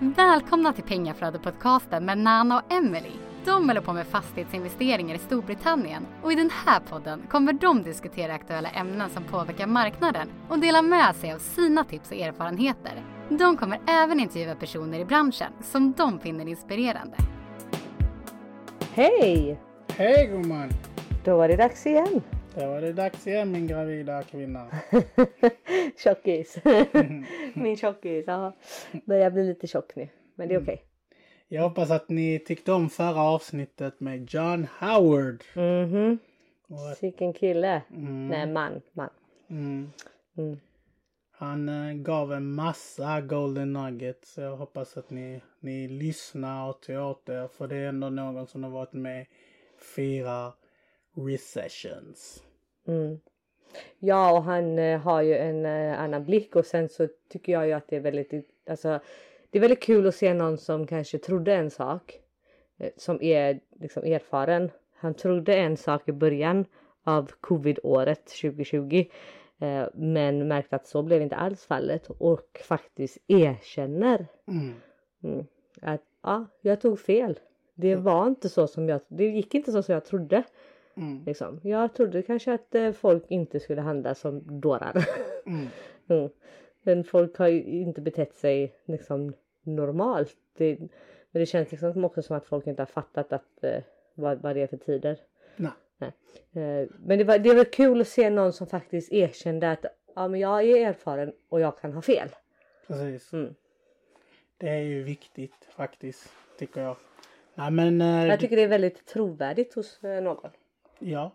Välkomna till Pengaflödet-podcasten med Nana och Emily. De håller på med fastighetsinvesteringar i Storbritannien och i den här podden kommer de diskutera aktuella ämnen som påverkar marknaden och dela med sig av sina tips och erfarenheter. De kommer även intervjua personer i branschen som de finner inspirerande. Hej! Hej gumman! Då var det dags igen. Då var det dags igen min gravida kvinna. Tjockis. Min tjockis. Ja. Börjar bli lite tjock nu. Men det är okej. Jag hoppas att ni tyckte om förra avsnittet med John Howard. Mhm. Och, Vilken kille. mm, Nej, man. Man. mm, Mm. han eh, gav en massa golden nuggets. Så jag hoppas att ni, ni lyssnar och tar åt er. För det är ändå någon som har varit med fyra recessions. Mm. Ja, och han eh, har ju en eh, annan blick och sen så tycker jag ju att det är väldigt, alltså det är väldigt kul att se någon som kanske trodde en sak eh, som är liksom erfaren. Han trodde en sak i början av covid-året 2020 eh, men märkte att så blev inte alls fallet och faktiskt erkänner Mm. mm, att ja, jag tog fel. Det var inte så som jag, det gick inte så som jag trodde. Mm. Liksom. Jag trodde kanske att eh, folk inte skulle handla som dårar. Mm. mm. Men folk har ju inte betett sig liksom normalt. Det, men det känns liksom som också som att folk inte har fattat att, eh, vad, vad det är för tider. Nej. Eh, men det var, det var kul att se någon som faktiskt erkände att ja, men jag är erfaren och jag kan ha fel. Precis. Mm. Det är ju viktigt faktiskt, tycker jag. Nej men... eh, Jag tycker det är väldigt trovärdigt hos eh, någon. Ja.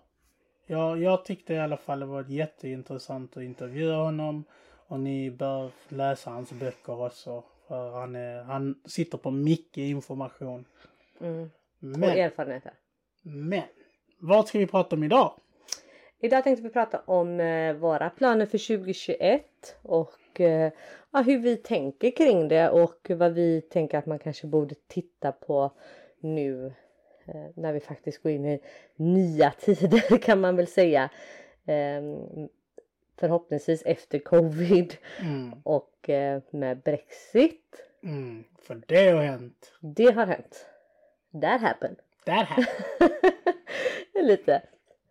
ja. Jag tyckte i alla fall det var jätteintressant att intervjua honom. Och ni bör läsa hans böcker också. För han, är, han sitter på mycket information. Mm. Och Men, erfarenheter. men. Vad ska vi prata om idag? Idag tänkte vi prata om eh, våra planer för 2021 och eh, ja, hur vi tänker kring det och vad vi tänker att man kanske borde titta på nu när vi faktiskt går in i nya tider kan man väl säga. Eh, förhoppningsvis efter covid Mm, och eh, med Brexit. mm, för det har hänt. Det har hänt. That happened. That happened. Lite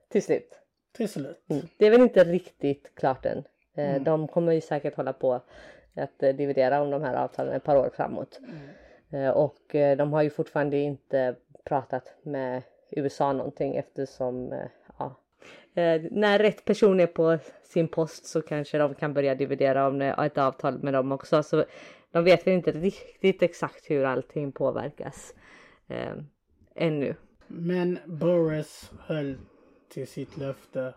till slut. Till slut. Mm. Det är väl inte riktigt klart än. Eh, Mm. De kommer ju säkert hålla på att eh, dividera om de här avtalen ett par år framåt. Eh, Och eh, de har ju fortfarande inte pratat med USA någonting eftersom eh, ja, när rätt person är på sin post så kanske de kan börja dividera om ett avtal med dem också. Så de vet väl inte riktigt exakt hur allting påverkas eh, ännu. Men Boris höll till sitt löfte.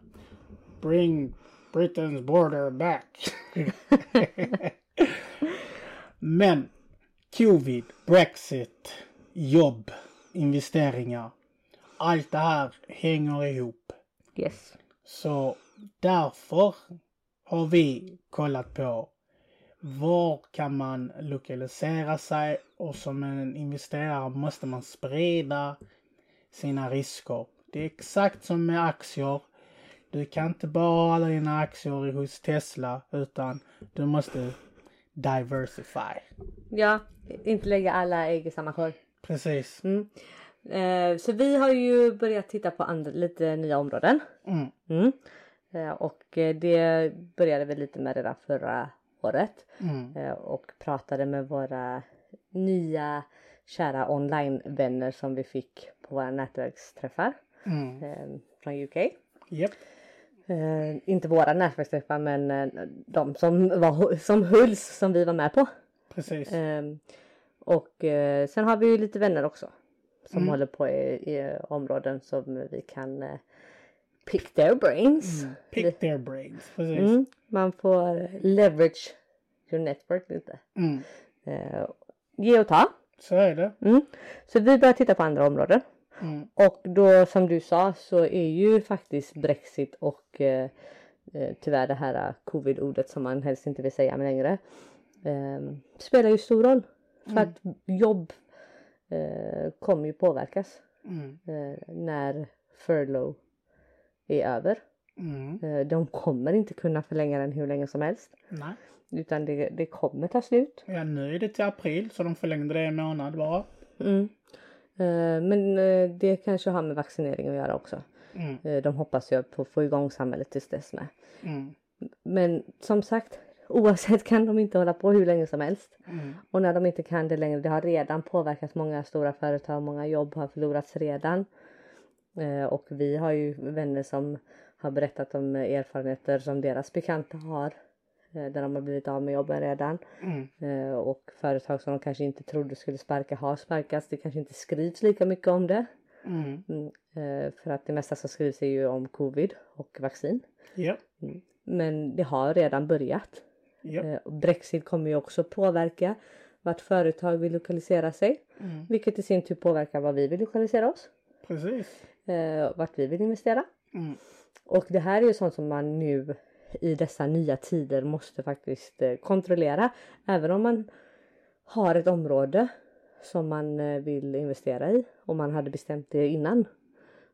Bring Britain's border back. Men covid, Brexit, jobb, investeringar. Allt det här hänger ihop. Yes. Så därför har vi kollat på var kan man lokalisera sig och som en investerare måste man sprida sina risker. Det är exakt som med aktier. Du kan inte bara ha alla dina aktier hos Tesla utan du måste diversify. Ja, inte lägga alla ägg i samma korg. Precis. Mm. Eh, så vi har ju börjat titta på andra, lite nya områden. Mm. Mm. Eh, och eh, det började vi lite med redan förra året. Mm. Eh, och pratade med våra nya kära online-vänner som vi fick på våra nätverksträffar Mm. eh, från UK. Japp. Eh, inte våra nätverksträffar men eh, de som, var, som hölls som vi var med på. Precis. Ehm, och eh, sen har vi ju lite vänner också. Som Mm. håller på i, i områden som vi kan eh, pick their brains. Mm. Pick their brains. Precis. Mm, man får leverage your network lite. Mm. Eh, ge och ta. Så är det. Mm. Så vi börjar titta på andra områden. Mm. Och då som du sa så är ju faktiskt Brexit och eh, eh, tyvärr det här covid-ordet som man helst inte vill säga längre. Eh, spelar ju stor roll. För Mm. att jobb eh, kommer ju påverkas Mm. eh, när furlough är över. Mm. Eh, De kommer inte kunna förlänga den hur länge som helst. Nej. Utan det, det kommer ta slut. Ja, nu är det till april så de förlängde det en månad bara. Eh, Men eh, det kanske har med vaccinering att göra också. Mm. Eh, De hoppas ju på att få igång samhället tills dess med. Mm. Men som sagt, oavsett kan de inte hålla på hur länge som helst. Mm. Och när de inte kan det längre, det har redan påverkat många stora företag, många jobb har förlorats redan. Och vi har ju vänner som har berättat om erfarenheter som deras bekanta har. Eh, där de har blivit av med jobben redan. Mm. Eh, och företag som de kanske inte trodde skulle sparka har sparkats. Det kanske inte skrivs lika mycket om det. Mm. Mm, eh, för att det mesta som skrivs är ju om covid och vaccin. Ja. Men det har redan börjat. Ja. Eh, Brexit kommer ju också påverka vart företag vill lokalisera sig. Mm. Vilket i sin tur påverkar var vi vill lokalisera oss. Precis. Eh, vart vi vill investera. Mm. Och det här är ju sånt som man nu i dessa nya tider måste faktiskt eh, kontrollera. Även om man har ett område som man eh, vill investera i och man hade bestämt det innan.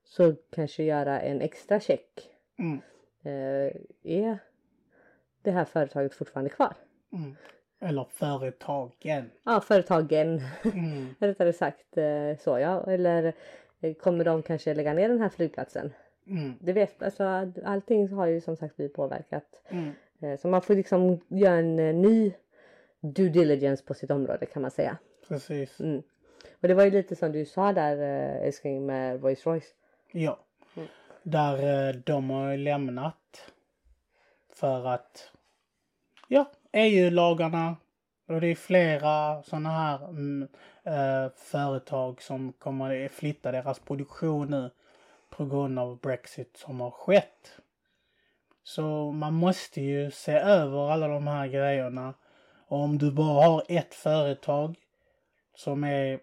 Så kanske göra en extra check. Mm. Eh, är det här företaget fortfarande kvar? Mm. Eller företagen. Ja, företagen. Mm. Rättare sagt så ja. Eller kommer de kanske lägga ner den här flygplatsen? Mm. Det vet, alltså allting har ju som sagt blivit påverkat. Mm. Eh, Så man får liksom göra en eh, ny due diligence på sitt område kan man säga. Precis. Mm. Och det var ju lite som du sa där eh, älskling med Rolls Royce. Ja. Mm. Där de har lämnat för att ja, EU-lagarna och det är flera sådana här mm, eh, företag som kommer flytta deras produktion nu på grund av Brexit som har skett. Så man måste ju se över alla de här grejerna. Och om du bara har ett företag som är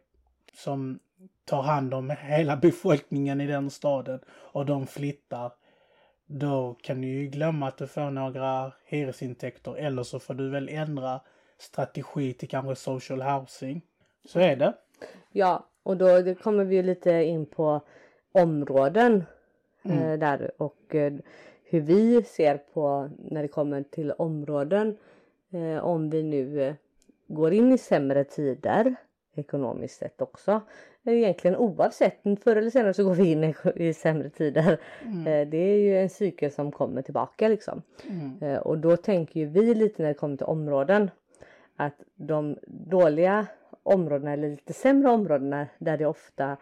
som tar hand om hela befolkningen i den staden och de flyttar. Då kan du ju glömma att du får några hyresintäkter eller så får du väl ändra strategi till kanske social housing. Så är det. Ja, och då kommer vi ju lite in på områden eh, där och eh, hur vi ser på när det kommer till områden. Eh, om vi nu går in i sämre tider ekonomiskt sett också. Egentligen oavsett, förr eller senare så går vi in i, sämre tider. Eh, det är ju en cykel som kommer tillbaka liksom. Mm. Och då tänker ju vi lite när det kommer till områden att de dåliga områdena eller lite sämre områdena där det ofta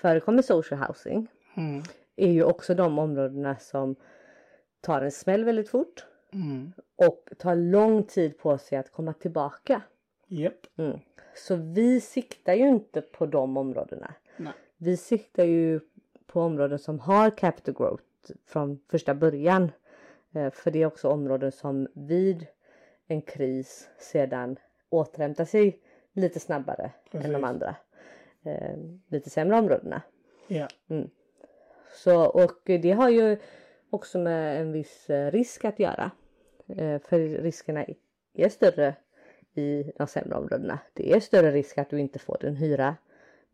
förekommer social housing Mm. är ju också de områdena som tar en smäll väldigt fort Mm. och tar lång tid på sig att komma tillbaka. Japp. Mm. Så vi siktar ju inte på de områdena. Nej. Vi siktar ju på områden som har capital growth från första början. Eh, För det är också områden som vid en kris sedan återhämtar sig lite snabbare än Precis. de andra eh, lite sämre områdena. Ja. Så, och det har ju också med en viss eh, risk att göra. Eh, För riskerna är större i de sämre områdena. Det är större risk att du inte får din hyra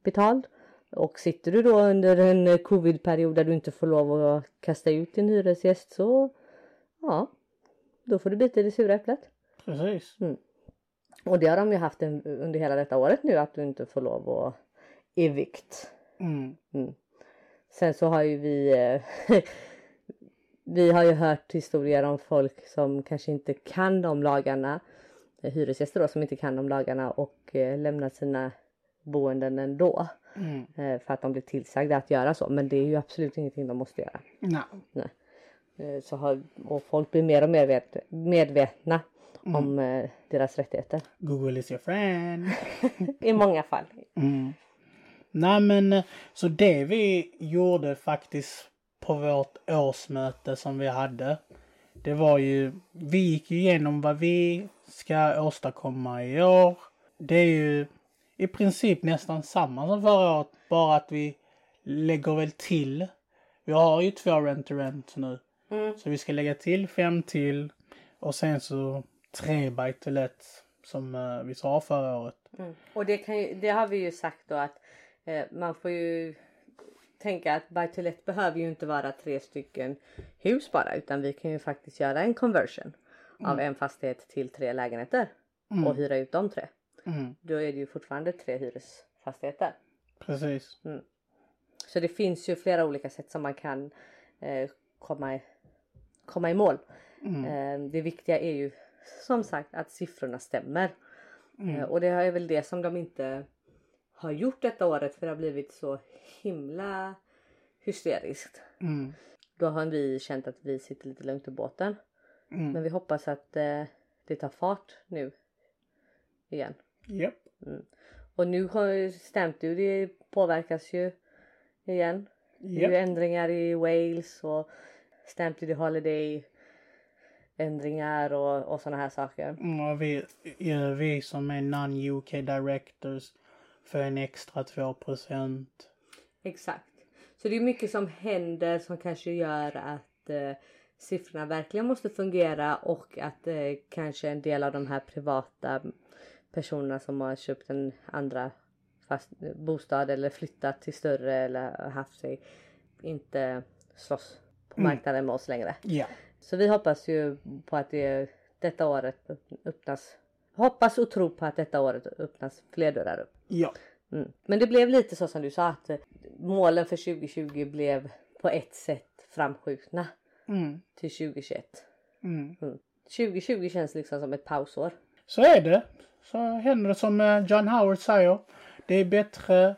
betald. Och sitter du då under en eh, covidperiod där du inte får lov att kasta ut din hyresgäst så ja, då får du bita i det sura äpplet. Precis. Och det har de ju haft en, under hela detta året nu att du inte får lov att evict. Mm. Sen så har ju vi eh, Vi har ju hört historier om folk som kanske inte kan de lagarna. eh, Hyresgäster då som inte kan de lagarna och eh, lämnat sina boenden ändå. Mm. För att de blir tillsagda att göra så. Men det är ju absolut ingenting de måste göra. Nej. Eh, så har, och folk blir mer och mer vet, medvetna om eh, deras rättigheter. Google is your friend. I många fall. Mm. Nej men eh, så det vi gjorde faktiskt på vårt årsmöte som vi hade. Det var ju, vi gick igenom vad vi ska åstadkomma i år. Det är ju i princip nästan samma som förra året. Bara att vi lägger väl till. Vi har ju två rent to rent nu. Så vi ska lägga till fem till. Och sen så tre by to let som eh, vi sa förra året. Och det, kan ju, det har vi ju sagt då att man får ju tänka att buy to let behöver ju inte vara tre stycken hus bara utan vi kan ju faktiskt göra en conversion av en fastighet till tre lägenheter Mm. och hyra ut de tre. Mm. Då är det ju fortfarande tre hyresfastigheter. Precis. Så det finns ju flera olika sätt som man kan eh, komma, i, komma i mål. Mm. Eh, det viktiga är ju som sagt att siffrorna stämmer. Mm. Eh, och det är väl det som de inte har gjort detta året för det har blivit så himla hysteriskt. Mm. Då har vi känt att vi sitter lite lugnt i båten. Mm. Men vi hoppas att eh, det tar fart nu igen. Japp. Och nu har Stamp Duty påverkas ju igen. Det är ju ändringar i Wales och Stamp Duty Holiday ändringar och, och sådana här saker. Mm, och vi, vi som är non-UK directors får en extra 2 procent. Exakt. Så det är mycket som händer som kanske gör att eh, siffrorna verkligen måste fungera och att eh, kanske en del av de här privata personerna som har köpt en andra fast, bostad eller flyttat till större eller haft sig inte slåss på Mm. marknaden med oss längre. Ja. Så vi hoppas ju på att det detta året öppnas. Hoppas och tror på att detta året öppnas fler dörrar upp. Ja. Mm. Men det blev lite så som du sa att eh, målen för 2020 blev på ett sätt framskjutna Mm. till 2021. Mm. 2020 känns liksom som ett pausår. Så är det. Så händer det som eh, John Howard säger. Det är bättre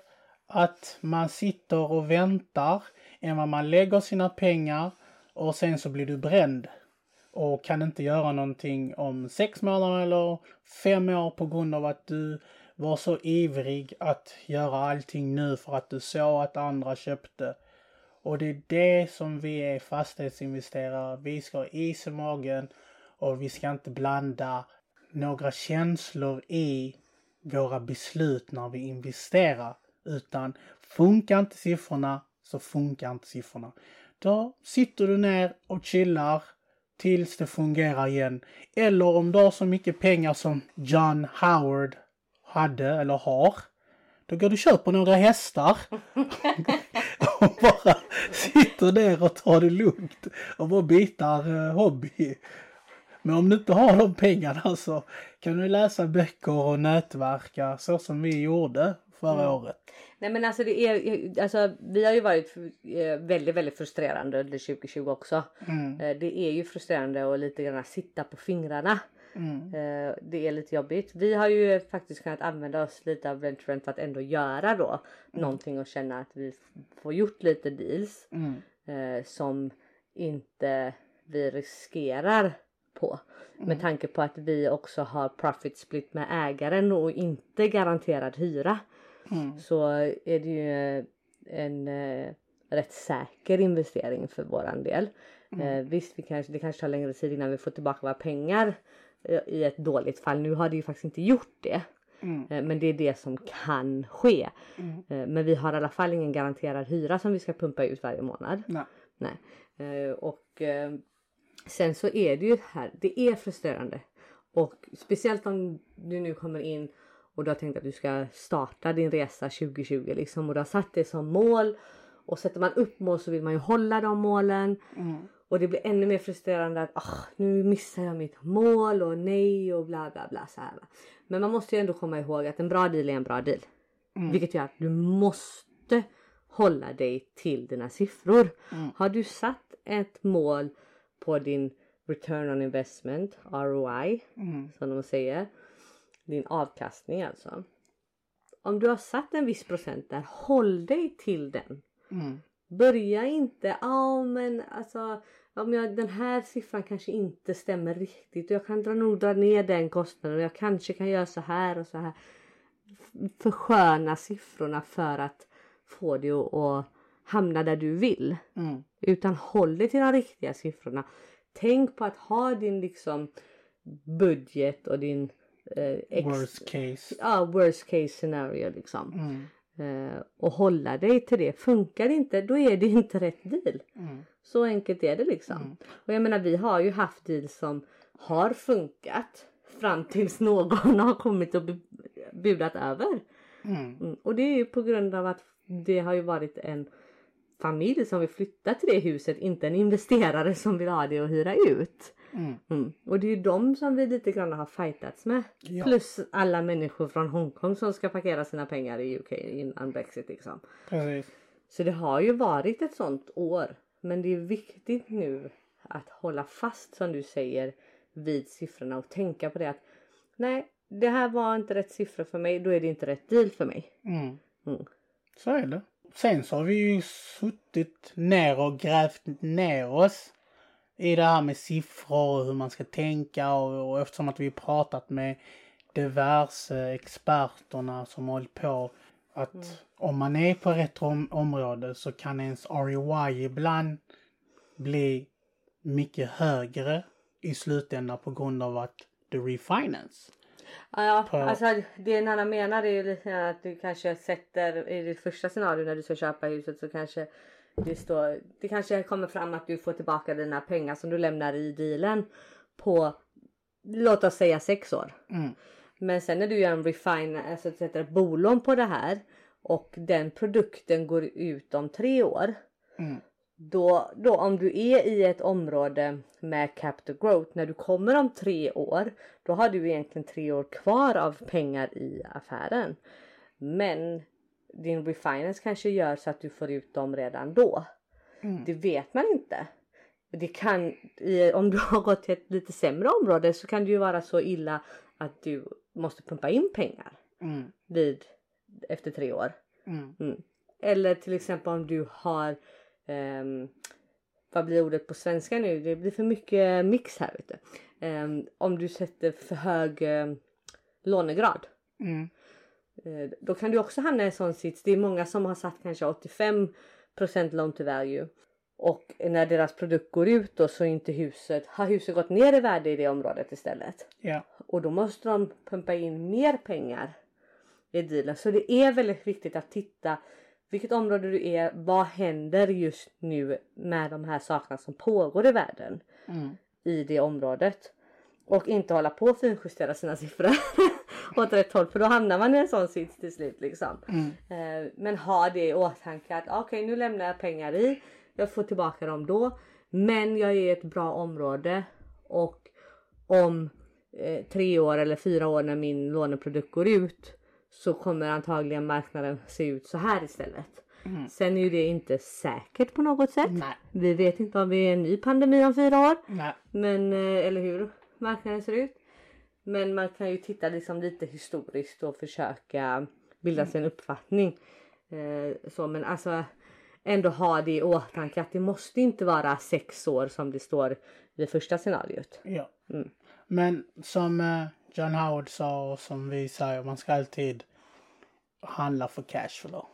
att man sitter och väntar än vad man lägger sina pengar och sen så blir du bränd och kan inte göra någonting om sex månader eller fem år på grund av att du var så ivrig att göra allting nu för att du såg att andra köpte. Och det är det som vi är fastighetsinvesterare. Vi ska ha is i magen och vi ska inte blanda några känslor i våra beslut när vi investerar. Utan funkar inte siffrorna så funkar inte siffrorna. Då sitter du ner och chillar tills det fungerar igen. Eller om du har så mycket pengar som John Howard hade eller har. Då går du och köper några hästar. och bara sitter där och tar det lugnt. Och bara bitar eh, hobby. Men om du inte har de pengarna så kan du läsa böcker och nätverka så som vi gjorde förra Mm. året. Nej men alltså det är alltså vi har ju varit eh, väldigt väldigt frustrerande under 2020 också. Mm. Eh, Det är ju frustrerande att lite grann sitta på fingrarna. Mm. Eh, Det är lite jobbigt. Vi har ju faktiskt kunnat använda oss lite av rent rent för att ändå göra då någonting och känna att vi får gjort lite deals Mm. som inte vi riskerar på. Med tanke på att vi också har profit split med ägaren och inte garanterad hyra. Mm. Så är det ju en eh, rätt säker investering för våran del. Eh, visst, vi kanske, det kanske tar längre tid innan vi får tillbaka våra pengar eh, i ett dåligt fall. Nu har det ju faktiskt inte gjort det. Mm. Eh, Men det är det som kan ske. Mm. Eh, Men vi har i alla fall ingen garanterad hyra som vi ska pumpa ut varje månad. Nej. Nej. Eh, Och eh, sen så är det ju här, det är frustrerande. Och speciellt om du nu kommer in och du har tänkt att du ska starta din resa 2020 liksom och du har satt det som mål. Och sätter man upp mål så vill man ju hålla de målen. Mm. Och det blir ännu mer frustrerande att ah, nu missar jag mitt mål och nej och bla bla bla så här. Men man måste ju ändå komma ihåg att en bra deal är en bra deal. Mm. Vilket gör att du måste hålla dig till dina siffror. Mm. Har du satt ett mål på din return on investment, ROI, Mm. som de säger. Din avkastning alltså. Om du har satt en viss procent där, håll dig till den. Mm. Börja inte, ja men alltså om jag, den här siffran kanske inte stämmer riktigt jag kan dra, nog dra ner den kostnaden och jag kanske kan göra så här och så här. Försköna siffrorna för att få dig att, att hamna där du vill. Mm. Utan håll dig till de riktiga siffrorna. Tänk på att ha din liksom budget och din eh, ex- Worst case. ja, worst case scenario liksom. Mm. Eh, och hålla dig till det. Funkar det inte, då är det inte rätt deal. Mm. Så enkelt är det liksom. Mm. Och jag menar vi har ju haft deals som har funkat fram tills någon har kommit och bu- budat över. Mm. Mm. Och det är ju på grund av att det har ju varit en familj som vill flytta till det huset, inte en investerare som vill ha det och hyra ut. Mm. Mm. Och det är ju de som vi lite grann har fightats med. Ja. Plus alla människor från Hongkong som ska parkera sina pengar i UK innan Brexit liksom. Precis. Så det har ju varit ett sånt år. Men det är viktigt nu att hålla fast som du säger vid siffrorna och tänka på det att nej, det här var inte rätt siffra för mig, då är det inte rätt deal för mig. Mm. Mm. Så är det. Sen så har vi ju suttit ner och grävt ner oss i det här med siffror och hur man ska tänka och, och eftersom att vi pratat med diverse experterna som hållit på att om man är på rätt om, område så kan ens ROI ibland bli mycket högre i slutändan på grund av att du refinance. Ja, ja På- alltså det Nanna menar är ju lite att du kanske sätter i ditt första scenario när du ska köpa huset så kanske det står, det kanske kommer fram att du får tillbaka dina pengar som du lämnar i dealen på låt oss säga sex år. Mm. Men sen när du gör en refine, alltså sätter ett bolån på det här och den produkten går ut om tre år. Mm. Då, då om du är i ett område med capital growth när du kommer om tre år. Då har du egentligen tre år kvar av pengar i affären. Men din refinance kanske gör så att du får ut dem redan då. Mm. Det vet man inte. Det kan, i- om du har gått till ett lite sämre område så kan det ju vara så illa att du måste pumpa in pengar Mm. vid, efter tre år. Mm. Mm. Eller till exempel om du har ehm, vad blir ordet på svenska nu? Det blir för mycket mix här vet. Ehm, om du sätter för hög eh, lånegrad. Mm. Eh, då kan du också hamna i en sån sits. Det är många som har satt kanske 85% loan to value. Och när deras produkt går ut då så inte huset, har huset gått ner i värde i det området istället. Ja. Och då måste de pumpa in mer pengar i dealen. Så det är väldigt viktigt att titta vilket område du är. Vad händer just nu med de här sakerna som pågår i världen Mm. i det området. Och inte hålla på och finjustera sina siffror åt rätt håll för då hamnar man i en sån sits till slut liksom. Mm. Eh, men ha det i åtanke att okej nu lämnar jag pengar i. Jag får tillbaka dem då. Men jag är i ett bra område och om eh, tre år eller fyra år när min låneprodukt går ut så kommer antagligen marknaden se ut så här istället. Mm. Sen är ju det inte säkert på något sätt. Nej. Vi vet inte om vi är en ny pandemi om fyra år. Nej. Men, eh, eller hur marknaden ser ut. Men man kan ju titta liksom lite historiskt och försöka bilda sig en uppfattning. Eh, så, men alltså ändå ha det i åtanke att det måste inte vara sex år som det står i första scenariot. Ja. Mm. Men som eh, John Howard sa som vi säger, man ska alltid handla för cashflow.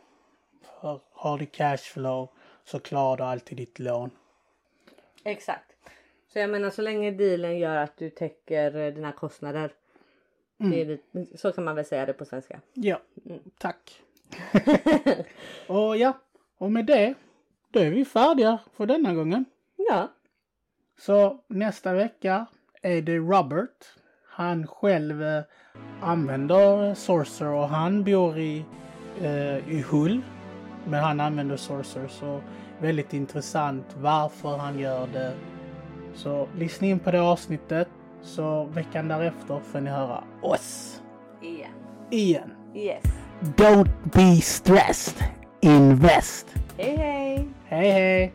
För har du cashflow så klarar du alltid ditt lån. Exakt. Så jag menar så länge dealen gör att du täcker eh, dina kostnader. Det är lite, så kan man väl säga det på svenska. Ja, tack. och ja, och med det, då är vi färdiga för denna gången. Ja, Så nästa vecka är det Robert. Han själv eh, använder Sorcerer och han bor i, eh, i Hull. Men han använder Sorcerer så väldigt intressant varför han gör det. Så lyssna in på det avsnittet så veckan därefter får ni höra oss igen. igen. Yes. Don't be stressed. Invest. Hej hej! Hej hej!